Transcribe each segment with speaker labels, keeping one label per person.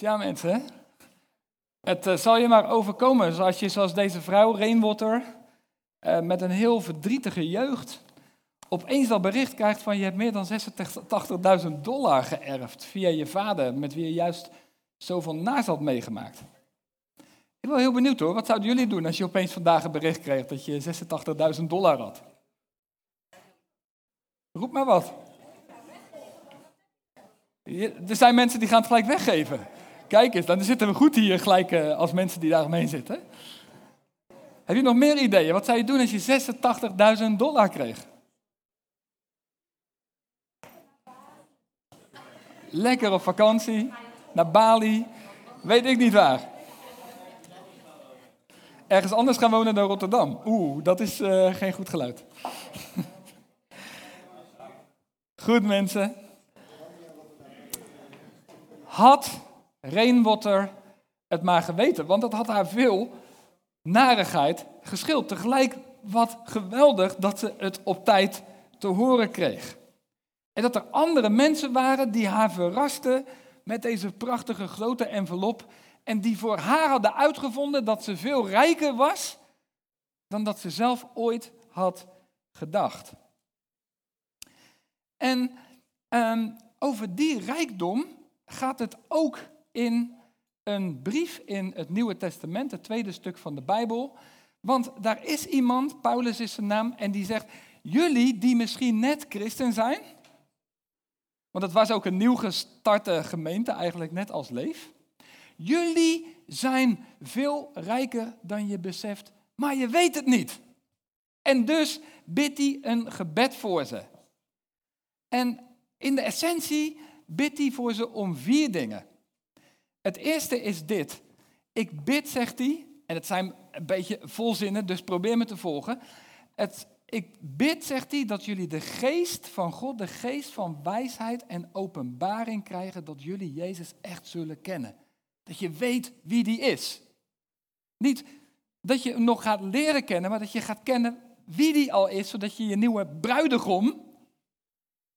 Speaker 1: Tja mensen, het uh, zal je maar overkomen zoals je zoals deze vrouw, Rainwater, uh, met een heel verdrietige jeugd, opeens dat bericht krijgt van je hebt meer dan 86.000 dollar geërfd via je vader, met wie je juist zoveel naast had meegemaakt. Ik ben wel heel benieuwd hoor, wat zouden jullie doen als je opeens vandaag een bericht kreeg dat je 86.000 dollar had? Roep maar wat. Er zijn mensen die gaan het gelijk weggeven. Kijk eens, dan zitten we goed hier gelijk uh, als mensen die daar omheen zitten. Heb je nog meer ideeën? Wat zou je doen als je 86.000 dollar kreeg? Lekker op vakantie, naar Bali, weet ik niet waar. Ergens anders gaan wonen dan Rotterdam. Oeh, dat is uh, geen goed geluid. goed mensen. Had Rainwater het maar geweten, want dat had haar veel narigheid geschild. Tegelijk wat geweldig dat ze het op tijd te horen kreeg. En dat er andere mensen waren die haar verrasten met deze prachtige grote envelop en die voor haar hadden uitgevonden dat ze veel rijker was dan dat ze zelf ooit had gedacht. En um, over die rijkdom gaat het ook in een brief in het Nieuwe Testament, het tweede stuk van de Bijbel. Want daar is iemand, Paulus is zijn naam, en die zegt: Jullie die misschien net christen zijn, want het was ook een nieuw gestarte gemeente, eigenlijk net als Leef. Jullie zijn veel rijker dan je beseft, maar je weet het niet. En dus bidt hij een gebed voor ze. En in de essentie bidt hij voor ze om vier dingen. Het eerste is dit. Ik bid, zegt hij, en het zijn een beetje volzinnen, dus probeer me te volgen. Het, ik bid, zegt hij, dat jullie de geest van God, de geest van wijsheid en openbaring krijgen, dat jullie Jezus echt zullen kennen. Dat je weet wie die is. Niet dat je hem nog gaat leren kennen, maar dat je gaat kennen wie die al is, zodat je je nieuwe bruidegom,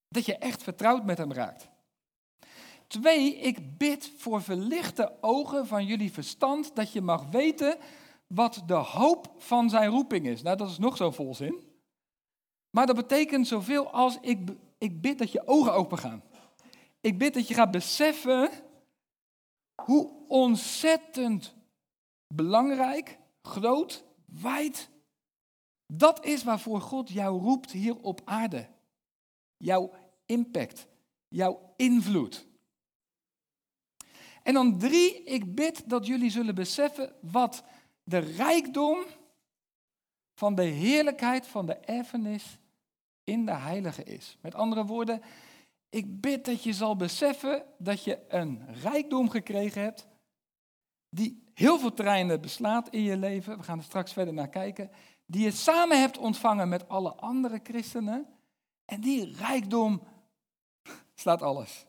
Speaker 1: dat je echt vertrouwd met hem raakt. Twee, ik bid voor verlichte ogen van jullie verstand, dat je mag weten wat de hoop van zijn roeping is. Nou, dat is nog zo volzin. Maar dat betekent zoveel als ik, ik bid dat je ogen open gaan. Ik bid dat je gaat beseffen hoe ontzettend belangrijk, groot, wijd, dat is waarvoor God jou roept hier op aarde. Jouw impact, jouw invloed. En dan drie, ik bid dat jullie zullen beseffen wat de rijkdom van de heerlijkheid van de erfenis in de heilige is. Met andere woorden, ik bid dat je zal beseffen dat je een rijkdom gekregen hebt die heel veel terreinen beslaat in je leven. We gaan er straks verder naar kijken. Die je samen hebt ontvangen met alle andere christenen. En die rijkdom slaat alles.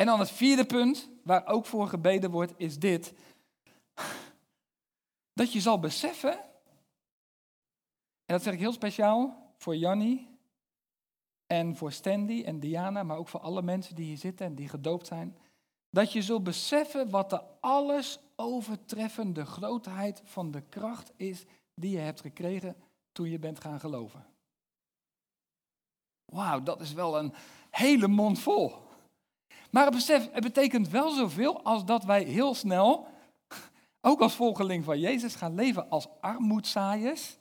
Speaker 1: En dan het vierde punt, waar ook voor gebeden wordt, is dit. Dat je zal beseffen, en dat zeg ik heel speciaal voor Jannie en voor Stanley en Diana, maar ook voor alle mensen die hier zitten en die gedoopt zijn, dat je zult beseffen wat de alles overtreffende grootheid van de kracht is die je hebt gekregen toen je bent gaan geloven. Wauw, dat is wel een hele mond vol. Maar het, besef, het betekent wel zoveel als dat wij heel snel, ook als volgeling van Jezus, gaan leven als armoedzaaiers.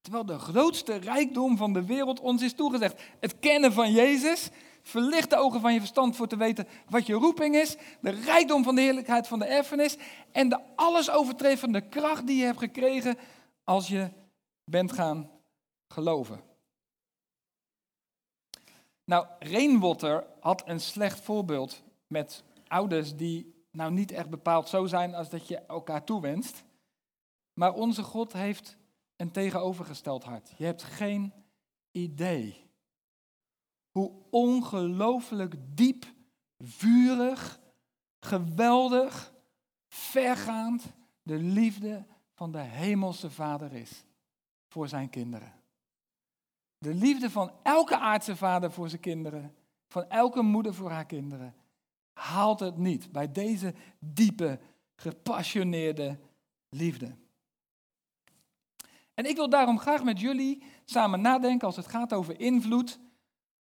Speaker 1: Terwijl de grootste rijkdom van de wereld ons is toegezegd. Het kennen van Jezus, verlicht de ogen van je verstand voor te weten wat je roeping is. De rijkdom van de heerlijkheid van de erfenis. En de alles overtreffende kracht die je hebt gekregen als je bent gaan geloven. Nou, Rainwater had een slecht voorbeeld met ouders die nou niet echt bepaald zo zijn als dat je elkaar toewenst. Maar onze God heeft een tegenovergesteld hart. Je hebt geen idee hoe ongelooflijk diep, vurig, geweldig, vergaand de liefde van de hemelse Vader is voor zijn kinderen. De liefde van elke aardse vader voor zijn kinderen, van elke moeder voor haar kinderen, haalt het niet bij deze diepe, gepassioneerde liefde. En ik wil daarom graag met jullie samen nadenken als het gaat over invloed.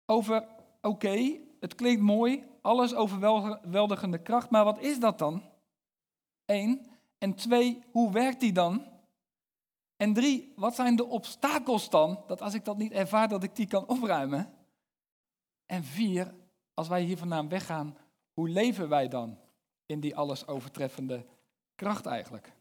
Speaker 1: Over, oké, het klinkt mooi, alles overweldigende kracht, maar wat is dat dan? Eén. En twee, hoe werkt die dan? En drie, wat zijn de obstakels dan, dat als ik dat niet ervaar, dat ik die kan opruimen? En vier, als wij hier vandaan weggaan, hoe leven wij dan in die alles overtreffende kracht eigenlijk?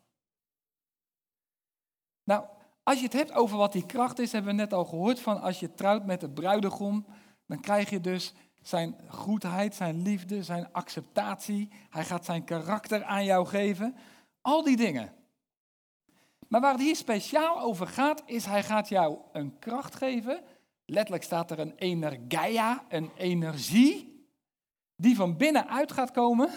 Speaker 1: Nou, als je het hebt over wat die kracht is, hebben we net al gehoord van als je trouwt met de bruidegom, dan krijg je dus zijn goedheid, zijn liefde, zijn acceptatie. Hij gaat zijn karakter aan jou geven. Al die dingen. Maar waar het hier speciaal over gaat, is hij gaat jou een kracht geven. Letterlijk staat er een energia, een energie, die van binnenuit gaat komen,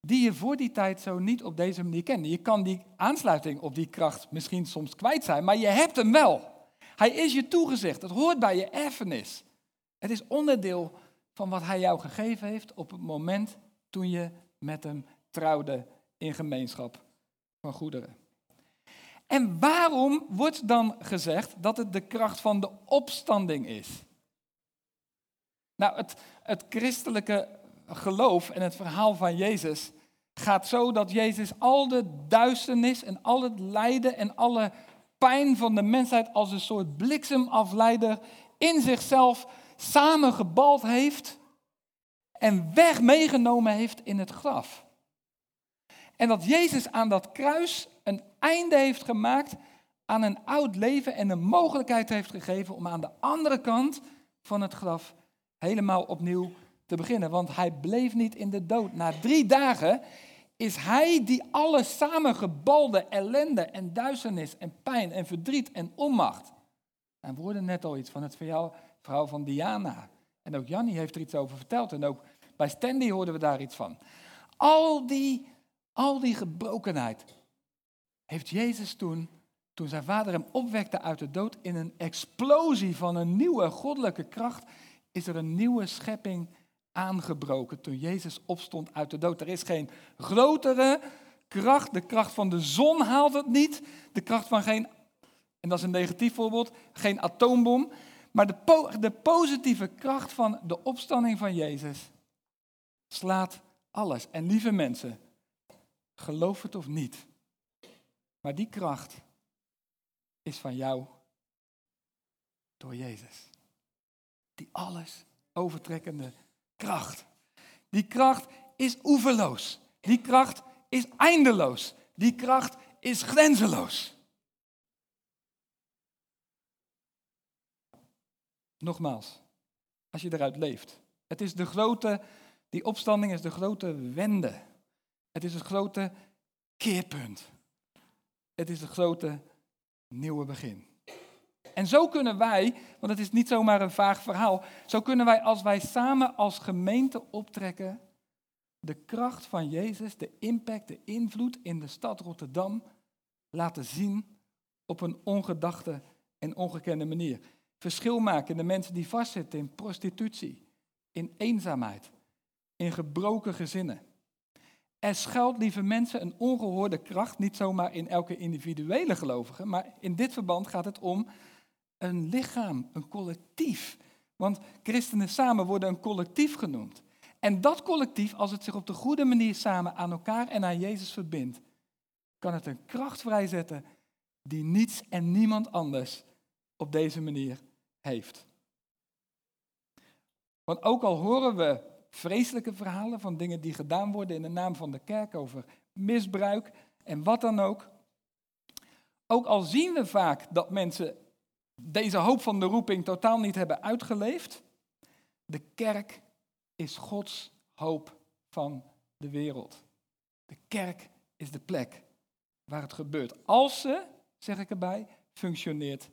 Speaker 1: die je voor die tijd zo niet op deze manier kende. Je kan die aansluiting op die kracht misschien soms kwijt zijn, maar je hebt hem wel. Hij is je toegezegd, het hoort bij je erfenis. Het is onderdeel van wat hij jou gegeven heeft op het moment toen je met hem trouwde in gemeenschap van goederen. En waarom wordt dan gezegd dat het de kracht van de opstanding is? Nou, het, het christelijke geloof en het verhaal van Jezus gaat zo dat Jezus al de duisternis en al het lijden en alle pijn van de mensheid als een soort bliksemafleider in zichzelf samengebald heeft en weg meegenomen heeft in het graf. En dat Jezus aan dat kruis een einde heeft gemaakt aan een oud leven en een mogelijkheid heeft gegeven om aan de andere kant van het graf helemaal opnieuw te beginnen. Want hij bleef niet in de dood. Na drie dagen is hij die alle samengebalde ellende en duisternis en pijn en verdriet en onmacht. En we hoorden net al iets van het verhaal van Diana. En ook Jannie heeft er iets over verteld. En ook bij Stanley hoorden we daar iets van. Al die, al die gebrokenheid heeft Jezus toen, toen zijn vader hem opwekte uit de dood, in een explosie van een nieuwe goddelijke kracht, is er een nieuwe schepping aangebroken toen Jezus opstond uit de dood. Er is geen grotere kracht. De kracht van de zon haalt het niet. De kracht van geen, en dat is een negatief voorbeeld, geen atoombom. Maar de, de positieve kracht van de opstanding van Jezus slaat alles. En lieve mensen, geloof het of niet, maar die kracht is van jou door Jezus. Die alles overtrekkende kracht. Die kracht is oeverloos. Die kracht is eindeloos. Die kracht is grenzeloos. Nogmaals, als je eruit leeft. Het is de grote, die opstanding is de grote wende. Het is het grote keerpunt. Het is het grote nieuwe begin. En zo kunnen wij, want het is niet zomaar een vaag verhaal, zo kunnen wij als wij samen als gemeente optrekken, de kracht van Jezus, de impact, de invloed in de stad Rotterdam laten zien op een ongedachte en ongekende manier. Verschil maken in de mensen die vastzitten in prostitutie, in eenzaamheid, in gebroken gezinnen. Er schuilt, lieve mensen, een ongehoorde kracht, niet zomaar in elke individuele gelovige, maar in dit verband gaat het om een lichaam, een collectief. Want christenen samen worden een collectief genoemd. En dat collectief, als het zich op de goede manier samen aan elkaar en aan Jezus verbindt, kan het een kracht vrijzetten die niets en niemand anders op deze manier heeft. Want ook al horen we vreselijke verhalen van dingen die gedaan worden in de naam van de kerk over misbruik en wat dan ook. Ook al zien we vaak dat mensen deze hoop van de roeping totaal niet hebben uitgeleefd, de kerk is Gods hoop van de wereld. De kerk is de plek waar het gebeurt. Als ze, zeg ik erbij, functioneert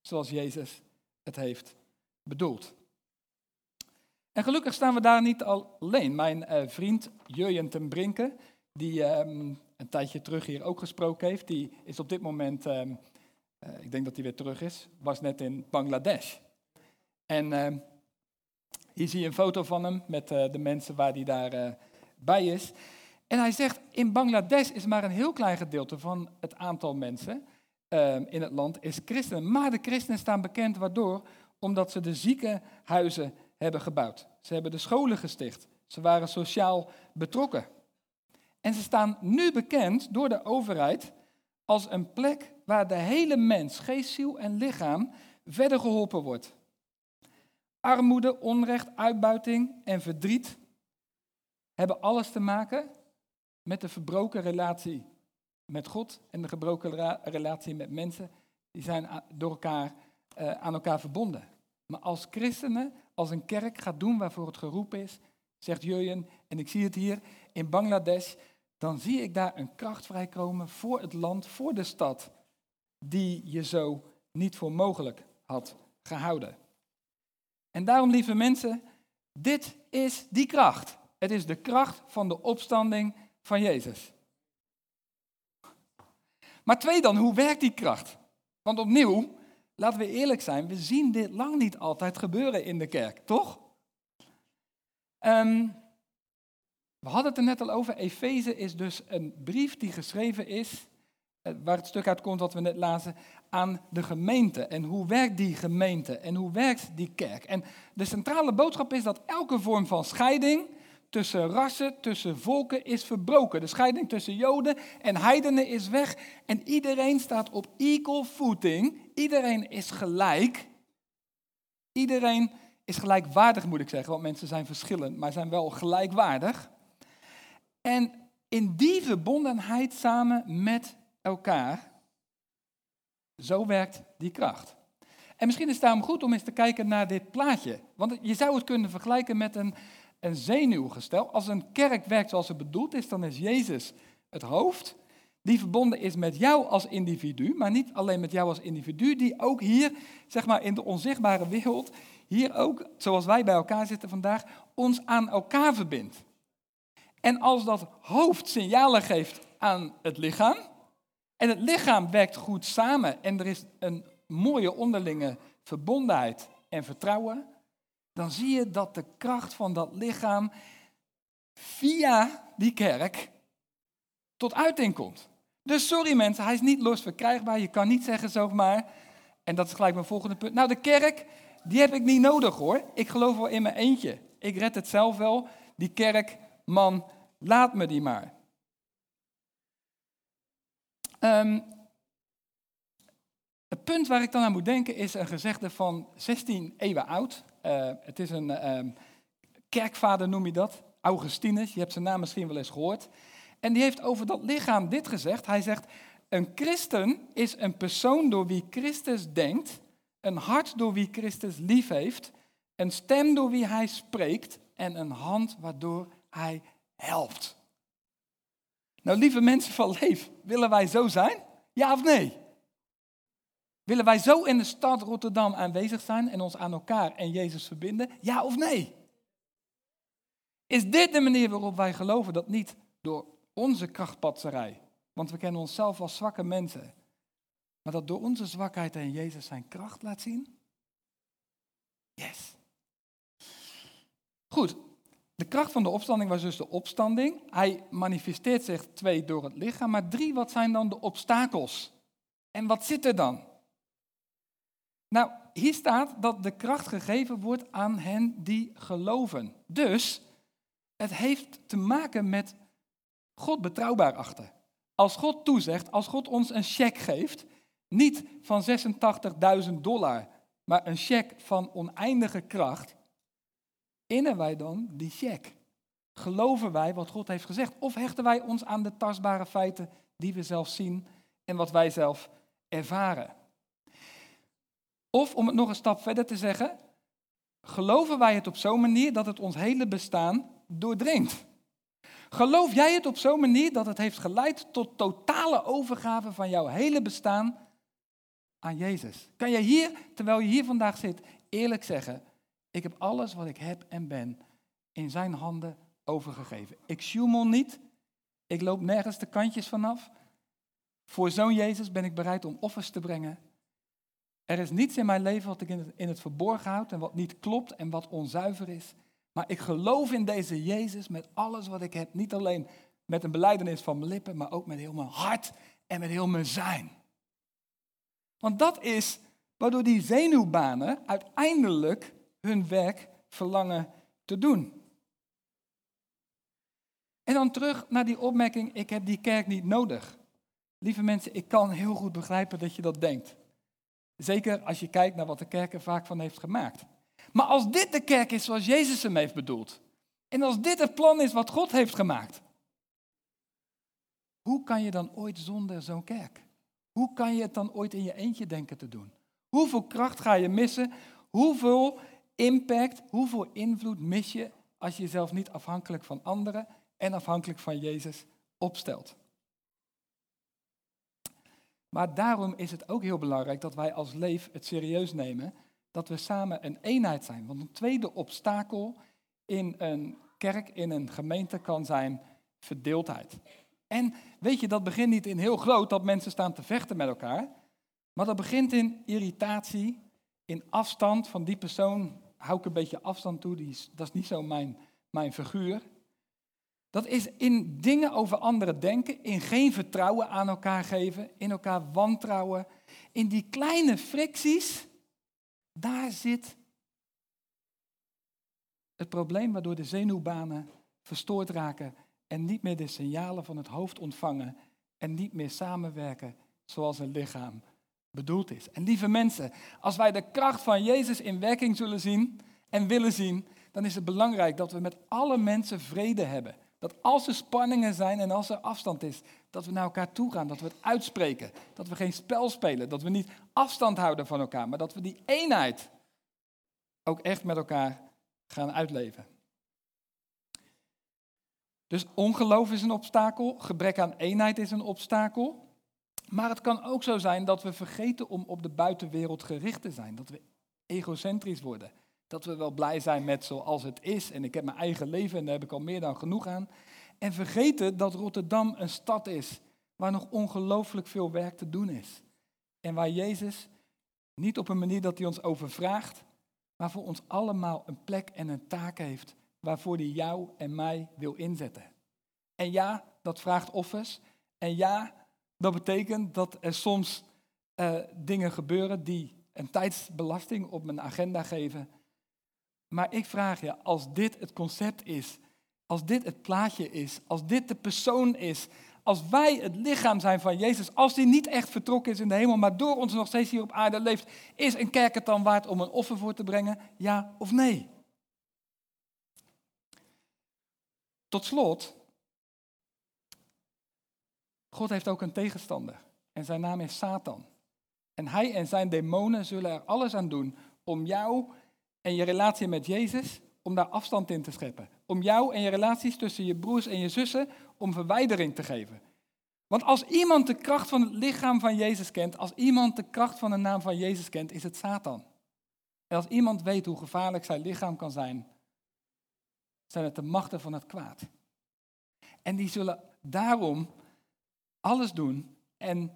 Speaker 1: zoals Jezus het heeft bedoeld. En gelukkig staan we daar niet alleen. Mijn uh, vriend Jurjen ten Brinke, die um, een tijdje terug hier ook gesproken heeft, die is op dit moment um, uh, ik denk dat hij weer terug is, was net in Bangladesh. En uh, Hier zie je een foto van hem met eh, de mensen waar hij uh, bij is. En hij zegt, in Bangladesh is maar een heel klein gedeelte van het aantal mensen in het land is christenen. Maar de christenen staan bekend waardoor? Omdat ze de ziekenhuizen hebben gebouwd. Ze hebben de scholen gesticht. Ze waren sociaal betrokken. En ze staan nu bekend door de overheid als een plek waar de hele mens, geest, ziel en lichaam verder geholpen wordt. Armoede, onrecht, uitbuiting en verdriet hebben alles te maken met de verbroken relatie met God en de gebroken relatie met mensen. Die zijn door elkaar, uh, aan elkaar verbonden. Maar als christenen, als een kerk gaat doen waarvoor het geroepen is, zegt Jurjen, en ik zie het hier in Bangladesh, dan zie ik daar een kracht vrijkomen voor het land, voor de stad, die je zo niet voor mogelijk had gehouden. En daarom, lieve mensen, dit is die kracht. Het is de kracht van de opstanding van Jezus. Maar twee dan, hoe werkt die kracht? Want opnieuw, laten we eerlijk zijn, we zien dit lang niet altijd gebeuren in de kerk, toch? Um, we hadden het er net al over. Efeze is dus een brief die geschreven is, eh, waar het stuk uit komt wat we net lazen, aan de gemeente. En hoe werkt die gemeente? En hoe werkt die kerk? En de centrale boodschap is dat elke vorm van scheiding tussen rassen, tussen volken is verbroken. De scheiding tussen Joden en heidenen is weg. En iedereen staat op equal footing. Iedereen is gelijk. Iedereen is gelijkwaardig, moet ik zeggen, want mensen zijn verschillend, maar zijn wel gelijkwaardig. En in die verbondenheid samen met elkaar, zo werkt die kracht. En misschien is het daarom goed om eens te kijken naar dit plaatje. Want je zou het kunnen vergelijken met een, een zenuwgestel. Als een kerk werkt zoals het bedoeld is, dan is Jezus het hoofd. Die verbonden is met jou als individu, maar niet alleen met jou als individu, die ook hier, zeg maar in de onzichtbare wereld, hier ook, zoals wij bij elkaar zitten vandaag, ons aan elkaar verbindt. En als dat hoofd signalen geeft aan het lichaam, en het lichaam werkt goed samen en er is een mooie onderlinge verbondenheid en vertrouwen, dan zie je dat de kracht van dat lichaam via die kerk tot uiting komt. Dus sorry mensen, hij is niet los verkrijgbaar. Je kan niet zeggen zomaar, en dat is gelijk mijn volgende punt. Nou, de kerk, die heb ik niet nodig hoor. Ik geloof wel in mijn eentje. Ik red het zelf wel. Die kerk, man, laat me die maar. Um, het punt waar ik dan aan moet denken is een gezegde van 16 eeuwen oud. Uh, het is een um, kerkvader, noem je dat. Augustinus, je hebt zijn naam misschien wel eens gehoord. En die heeft over dat lichaam dit gezegd. Hij zegt, een christen is een persoon door wie Christus denkt, een hart door wie Christus lief heeft, een stem door wie hij spreekt en een hand waardoor hij helpt. Nou, lieve mensen van Leef, willen wij zo zijn? Ja of nee? Willen wij zo in de stad Rotterdam aanwezig zijn en ons aan elkaar en Jezus verbinden? Ja of nee? Is dit de manier waarop wij geloven dat niet door onze krachtpatserij, want we kennen onszelf als zwakke mensen, maar dat door onze zwakheid en Jezus zijn kracht laat zien? Yes. Goed, de kracht van de opstanding was dus de opstanding. Hij manifesteert zich twee door het lichaam, maar drie, wat zijn dan de obstakels? En wat zit er dan? Nou, hier staat dat de kracht gegeven wordt aan hen die geloven. Dus het heeft te maken met God betrouwbaar achter. Als God toezegt, als God ons een cheque geeft, niet van 86.000 dollar, maar een cheque van oneindige kracht, innen wij dan die check? Geloven wij wat God heeft gezegd? Of hechten wij ons aan de tastbare feiten die we zelf zien en wat wij zelf ervaren? Of om het nog een stap verder te zeggen, geloven wij het op zo'n manier dat het ons hele bestaan doordringt? Geloof jij het op zo'n manier dat het heeft geleid tot totale overgave van jouw hele bestaan aan Jezus? Kan je hier, terwijl je hier vandaag zit, eerlijk zeggen, ik heb alles wat ik heb en ben in zijn handen overgegeven. Ik sjoemel niet. Ik loop nergens de kantjes vanaf. Voor zo'n Jezus ben ik bereid om offers te brengen. Er is niets in mijn leven wat ik in het, verborgen houd en wat niet klopt en wat onzuiver is. Maar ik geloof in deze Jezus met alles wat ik heb. Niet alleen met een beleidenis van mijn lippen, maar ook met heel mijn hart en met heel mijn zijn. Want dat is waardoor die zenuwbanen uiteindelijk hun werk verlangen te doen. En dan terug naar die opmerking, ik heb die kerk niet nodig. Lieve mensen, ik kan heel goed begrijpen dat je dat denkt. Zeker als je kijkt naar wat de kerk er vaak van heeft gemaakt. Maar als dit de kerk is zoals Jezus hem heeft bedoeld, en als dit het plan is wat God heeft gemaakt, hoe kan je dan ooit zonder zo'n kerk? Hoe kan je het dan ooit in je eentje denken te doen? Hoeveel kracht ga je missen? Hoeveel impact, hoeveel invloed mis je als je jezelf niet afhankelijk van anderen en afhankelijk van Jezus opstelt? Maar daarom is het ook heel belangrijk dat wij als leef het serieus nemen dat we samen een eenheid zijn. Want een tweede obstakel in een kerk, in een gemeente kan zijn verdeeldheid. En weet je, dat begint niet in heel groot dat mensen staan te vechten met elkaar. Maar dat begint in irritatie, in afstand van die persoon. Hou ik een beetje afstand toe, die is, dat is niet zo mijn, mijn figuur. Dat is in dingen over anderen denken, in geen vertrouwen aan elkaar geven, in elkaar wantrouwen. In die kleine fricties, daar zit het probleem waardoor de zenuwbanen verstoord raken en niet meer de signalen van het hoofd ontvangen en niet meer samenwerken zoals een lichaam bedoeld is. En lieve mensen, als wij de kracht van Jezus in werking zullen zien en willen zien, dan is het belangrijk dat we met alle mensen vrede hebben. Dat als er spanningen zijn en als er afstand is, dat we naar elkaar toe gaan, dat we het uitspreken, dat we geen spel spelen, dat we niet afstand houden van elkaar, maar dat we die eenheid ook echt met elkaar gaan uitleven. Dus ongeloof is een obstakel, gebrek aan eenheid is een obstakel. Maar het kan ook zo zijn dat we vergeten om op de buitenwereld gericht te zijn. Dat we egocentrisch worden. Dat we wel blij zijn met zoals het is en ik heb mijn eigen leven en daar heb ik al meer dan genoeg aan. En vergeten dat Rotterdam een stad is waar nog ongelooflijk veel werk te doen is. En waar Jezus niet op een manier dat hij ons overvraagt, maar voor ons allemaal een plek en een taak heeft waarvoor hij jou en mij wil inzetten. En ja, dat vraagt offers. En ja, dat betekent dat er soms uh, dingen gebeuren die een tijdsbelasting op mijn agenda geven. Maar ik vraag je, als dit het concept is, als dit het plaatje is, als dit de persoon is, als wij het lichaam zijn van Jezus, als die niet echt vertrokken is in de hemel, maar door ons nog steeds hier op aarde leeft, is een kerk het dan waard om een offer voor te brengen? Ja of nee? Tot slot, God heeft ook een tegenstander en zijn naam is Satan. En hij en zijn demonen zullen er alles aan doen om jou en je relatie met Jezus, om daar afstand in te scheppen. Om jou en je relaties tussen je broers en je zussen, om verwijdering te geven. Want als iemand de kracht van het lichaam van Jezus kent, als iemand de kracht van de naam van Jezus kent, is het Satan. En als iemand weet hoe gevaarlijk zijn lichaam kan zijn, zijn het de machten van het kwaad. En die zullen daarom alles doen. En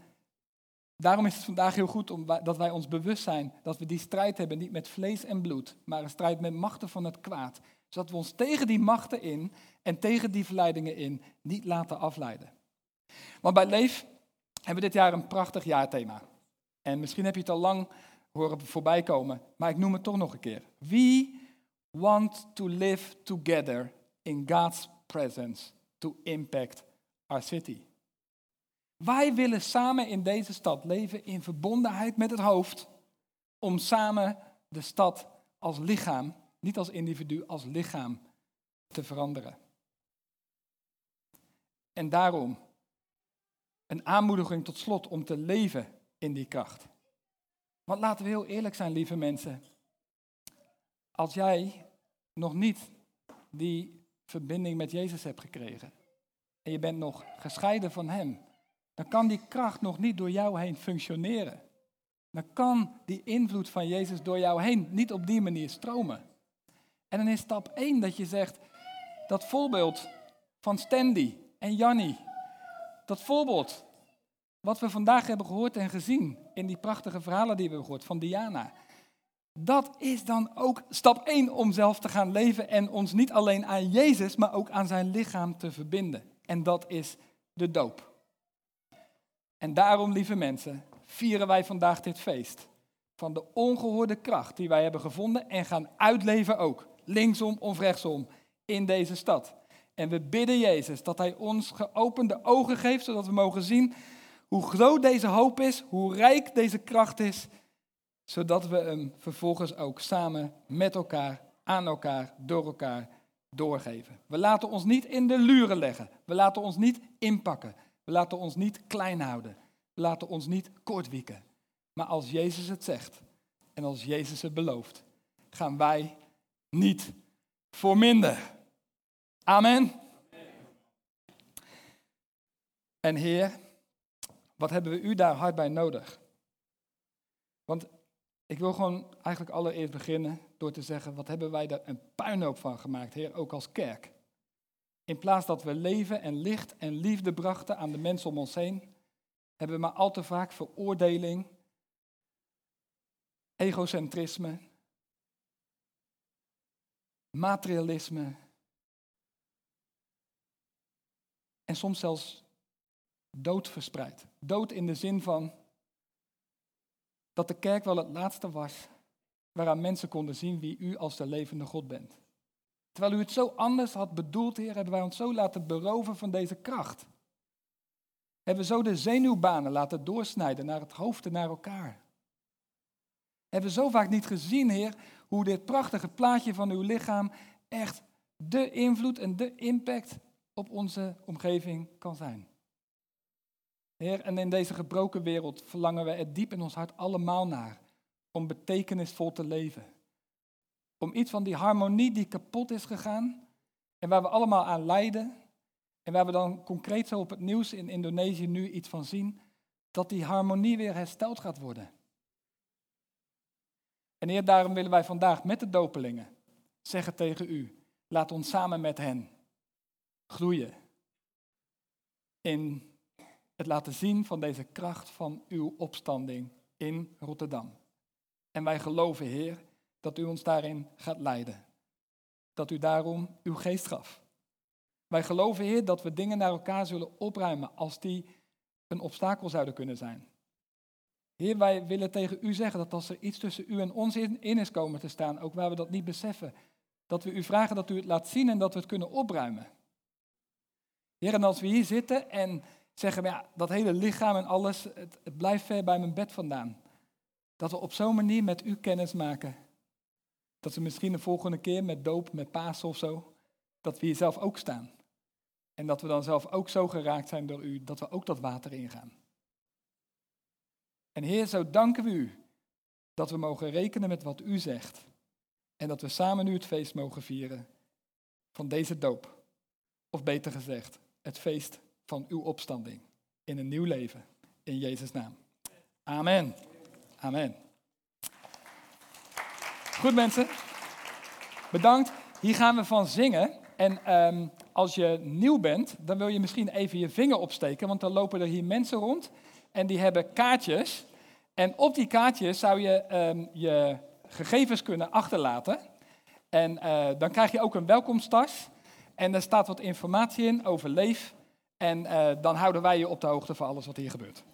Speaker 1: daarom is het vandaag heel goed om, dat wij ons bewust zijn dat we die strijd hebben, niet met vlees en bloed, maar een strijd met machten van het kwaad. Zodat we ons tegen die machten in en tegen die verleidingen in niet laten afleiden. Want bij Leef hebben we dit jaar een prachtig jaarthema. En misschien heb je het al lang horen voorbij komen, maar ik noem het toch nog een keer. We want to live together in God's presence to impact our city. Wij willen samen in deze stad leven in verbondenheid met het hoofd, om samen de stad als lichaam, niet als individu, als lichaam te veranderen. En daarom een aanmoediging tot slot om te leven in die kracht. Want laten we heel eerlijk zijn, lieve mensen. Als jij nog niet die verbinding met Jezus hebt gekregen en je bent nog gescheiden van Hem, dan kan die kracht nog niet door jou heen functioneren. Dan kan die invloed van Jezus door jou heen niet op die manier stromen. En dan is stap 1 dat je zegt, dat voorbeeld van Stanley en Jannie, dat voorbeeld wat we vandaag hebben gehoord en gezien in die prachtige verhalen die we hebben gehoord van Diana. Dat is dan ook stap 1 om zelf te gaan leven en ons niet alleen aan Jezus, maar ook aan zijn lichaam te verbinden. En dat is de doop. En daarom, lieve mensen, vieren wij vandaag dit feest. Van de ongehoorde kracht die wij hebben gevonden en gaan uitleven ook. Linksom of rechtsom in deze stad. En we bidden Jezus dat Hij ons geopende ogen geeft, zodat we mogen zien hoe groot deze hoop is, hoe rijk deze kracht is, zodat we hem vervolgens ook samen met elkaar, aan elkaar, door elkaar doorgeven. We laten ons niet in de luren leggen. We laten ons niet inpakken. We laten ons niet klein houden. We laten ons niet kortwieken. Maar als Jezus het zegt en als Jezus het belooft, gaan wij niet voor minder. Amen. En Heer, wat hebben we u daar hard bij nodig? Want ik wil gewoon eigenlijk allereerst beginnen door te zeggen, wat hebben wij daar een puinhoop van gemaakt, Heer, ook als kerk. In plaats dat we leven en licht en liefde brachten aan de mensen om ons heen, hebben we maar al te vaak veroordeling, egocentrisme, materialisme en soms zelfs dood verspreid. Dood in de zin van dat de kerk wel het laatste was waaraan mensen konden zien wie u als de levende God bent. Terwijl u het zo anders had bedoeld, Heer, hebben wij ons zo laten beroven van deze kracht. Hebben we zo de zenuwbanen laten doorsnijden naar het hoofd en naar elkaar. Hebben we zo vaak niet gezien, Heer, hoe dit prachtige plaatje van uw lichaam echt de invloed en de impact op onze omgeving kan zijn. Heer, en in deze gebroken wereld verlangen we er diep in ons hart allemaal naar om betekenisvol te leven. Om iets van die harmonie die kapot is gegaan en waar we allemaal aan lijden en waar we dan concreet zo op het nieuws in Indonesië nu iets van zien, dat die harmonie weer hersteld gaat worden. En Heer, daarom willen wij vandaag met de dopelingen zeggen tegen u, laat ons samen met hen groeien in het laten zien van deze kracht van uw opstanding in Rotterdam. En wij geloven, Heer, dat u ons daarin gaat leiden. Dat u daarom uw geest gaf. Wij geloven, Heer, dat we dingen naar elkaar zullen opruimen als die een obstakel zouden kunnen zijn. Heer, wij willen tegen u zeggen dat als er iets tussen u en ons in, is komen te staan, ook waar we dat niet beseffen, dat we u vragen dat u het laat zien en dat we het kunnen opruimen. Heer, en als we hier zitten en zeggen, ja, dat hele lichaam en alles, het, het blijft ver bij mijn bed vandaan. Dat we op zo'n manier met u kennis maken. Dat we misschien de volgende keer met doop, met Pasen of zo, dat we hier zelf ook staan. En dat we dan zelf ook zo geraakt zijn door u, dat we ook dat water ingaan. En Heer, zo danken we u dat we mogen rekenen met wat u zegt. En dat we samen nu het feest mogen vieren van deze doop. Of beter gezegd, het feest van uw opstanding in een nieuw leven. In Jezus' naam. Amen. Amen. Goed mensen, bedankt. Hier gaan we van zingen. En ehm, als je nieuw bent, dan wil je misschien even je vinger opsteken, want dan lopen er hier mensen rond en die hebben kaartjes. En op die kaartjes zou je ehm, je gegevens kunnen achterlaten. En uh, dan krijg je ook een welkomsttas. En daar staat wat informatie in over Leef. En uh, dan houden wij je op de hoogte van alles wat hier gebeurt.